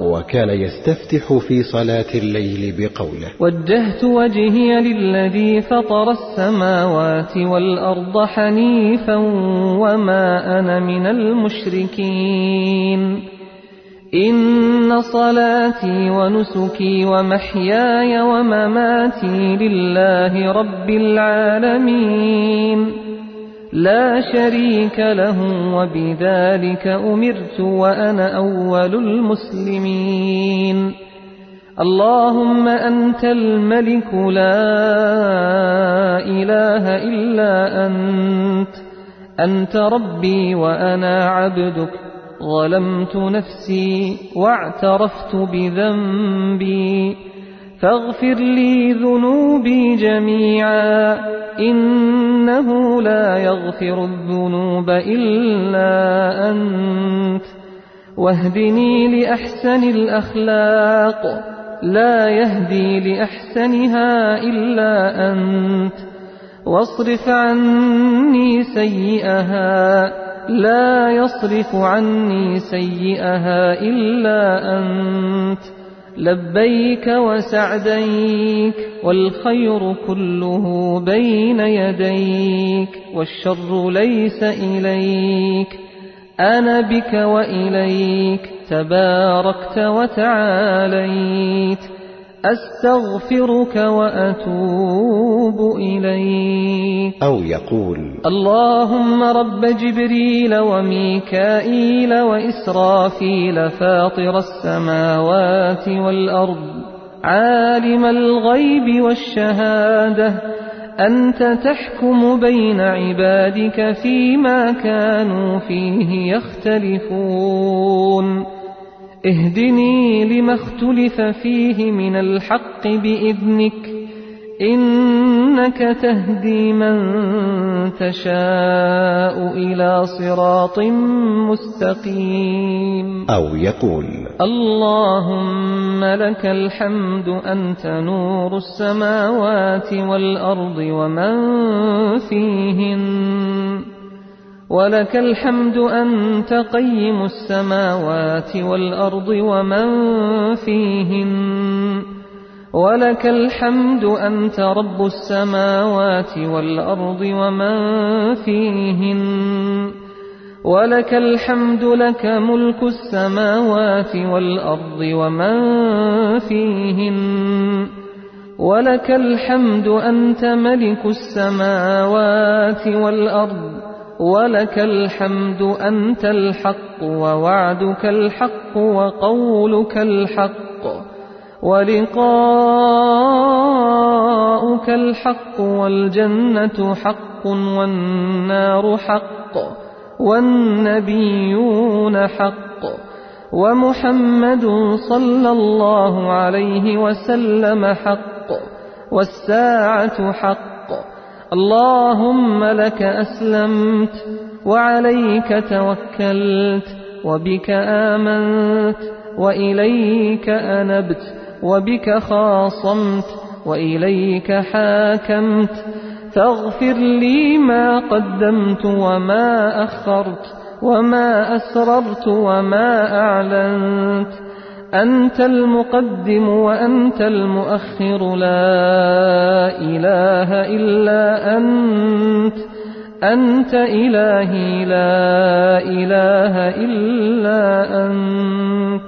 وكان يستفتح في صلاة الليل بقوله. وجهت وجهي للذي فطر السماوات والأرض حنيفا وما أنا من المشركين. إن صلاتي ونسكي ومحياي ومماتي لله رب العالمين. لا شريك له وبذلك أمرت وأنا أول المسلمين. اللهم أنت الملك لا إله إلا أنت. أنت ربي وأنا عبدك. ظلمت نفسي واعترفت بذنبي. فاغفر لي ذنوبي جميعا. إنه لا يغفر الذنوب إلا أنت. واهدني لأحسن الأخلاق. لا يهدي لأحسنها إلا أنت. واصرف عني سيئها. لا يصرف عني سيئها إلا أنت. لبيك وسعديك والخير كله بين يديك والشر ليس إليك. أنا بك وإليك تباركت وتعاليت. أستغفرك وأتوب إليك. أو يقول اللهم رب جبريل وميكائيل وإسرافيل فاطر السماوات والأرض عالم الغيب والشهادة أنت تحكم بين عبادك فيما كانوا فيه يختلفون. اهدني لما اختلف فيه من الحق بإذنك إنك تهدي من تشاء إلى صراط مستقيم. أو يقول اللهم لك الحمد أنت نور السماوات والأرض ومن فيهن ولك الحمد أنت قيم السماوات والأرض ومن فيهن. ولك الحمد أنت رب السماوات والأرض ومن فيهن. ولك الحمد لك ملك السماوات والأرض ومن فيهن. ولك الحمد أنت ملك السماوات والأرض ولك الحمد أنت الحق ووعدك الحق وقولك الحق ولقاؤك الحق والجنة حق والنار حق والنبيون حق ومحمد صلى الله عليه وسلم حق والساعة حق اللهم لك أسلمت وعليك توكلت وبك آمنت وإليك أنبت وبك خاصمت وإليك حاكمت فاغفر لي ما قدمت وما أخرت وما أسررت وما أعلنت أنت المقدم وأنت المؤخر لا إله إلا أنت أنت إلهي لا إله إلا أنت.